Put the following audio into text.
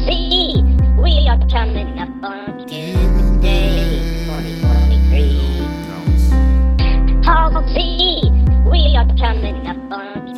see. We are coming up on Tuesday, 2023. How see. We are coming up on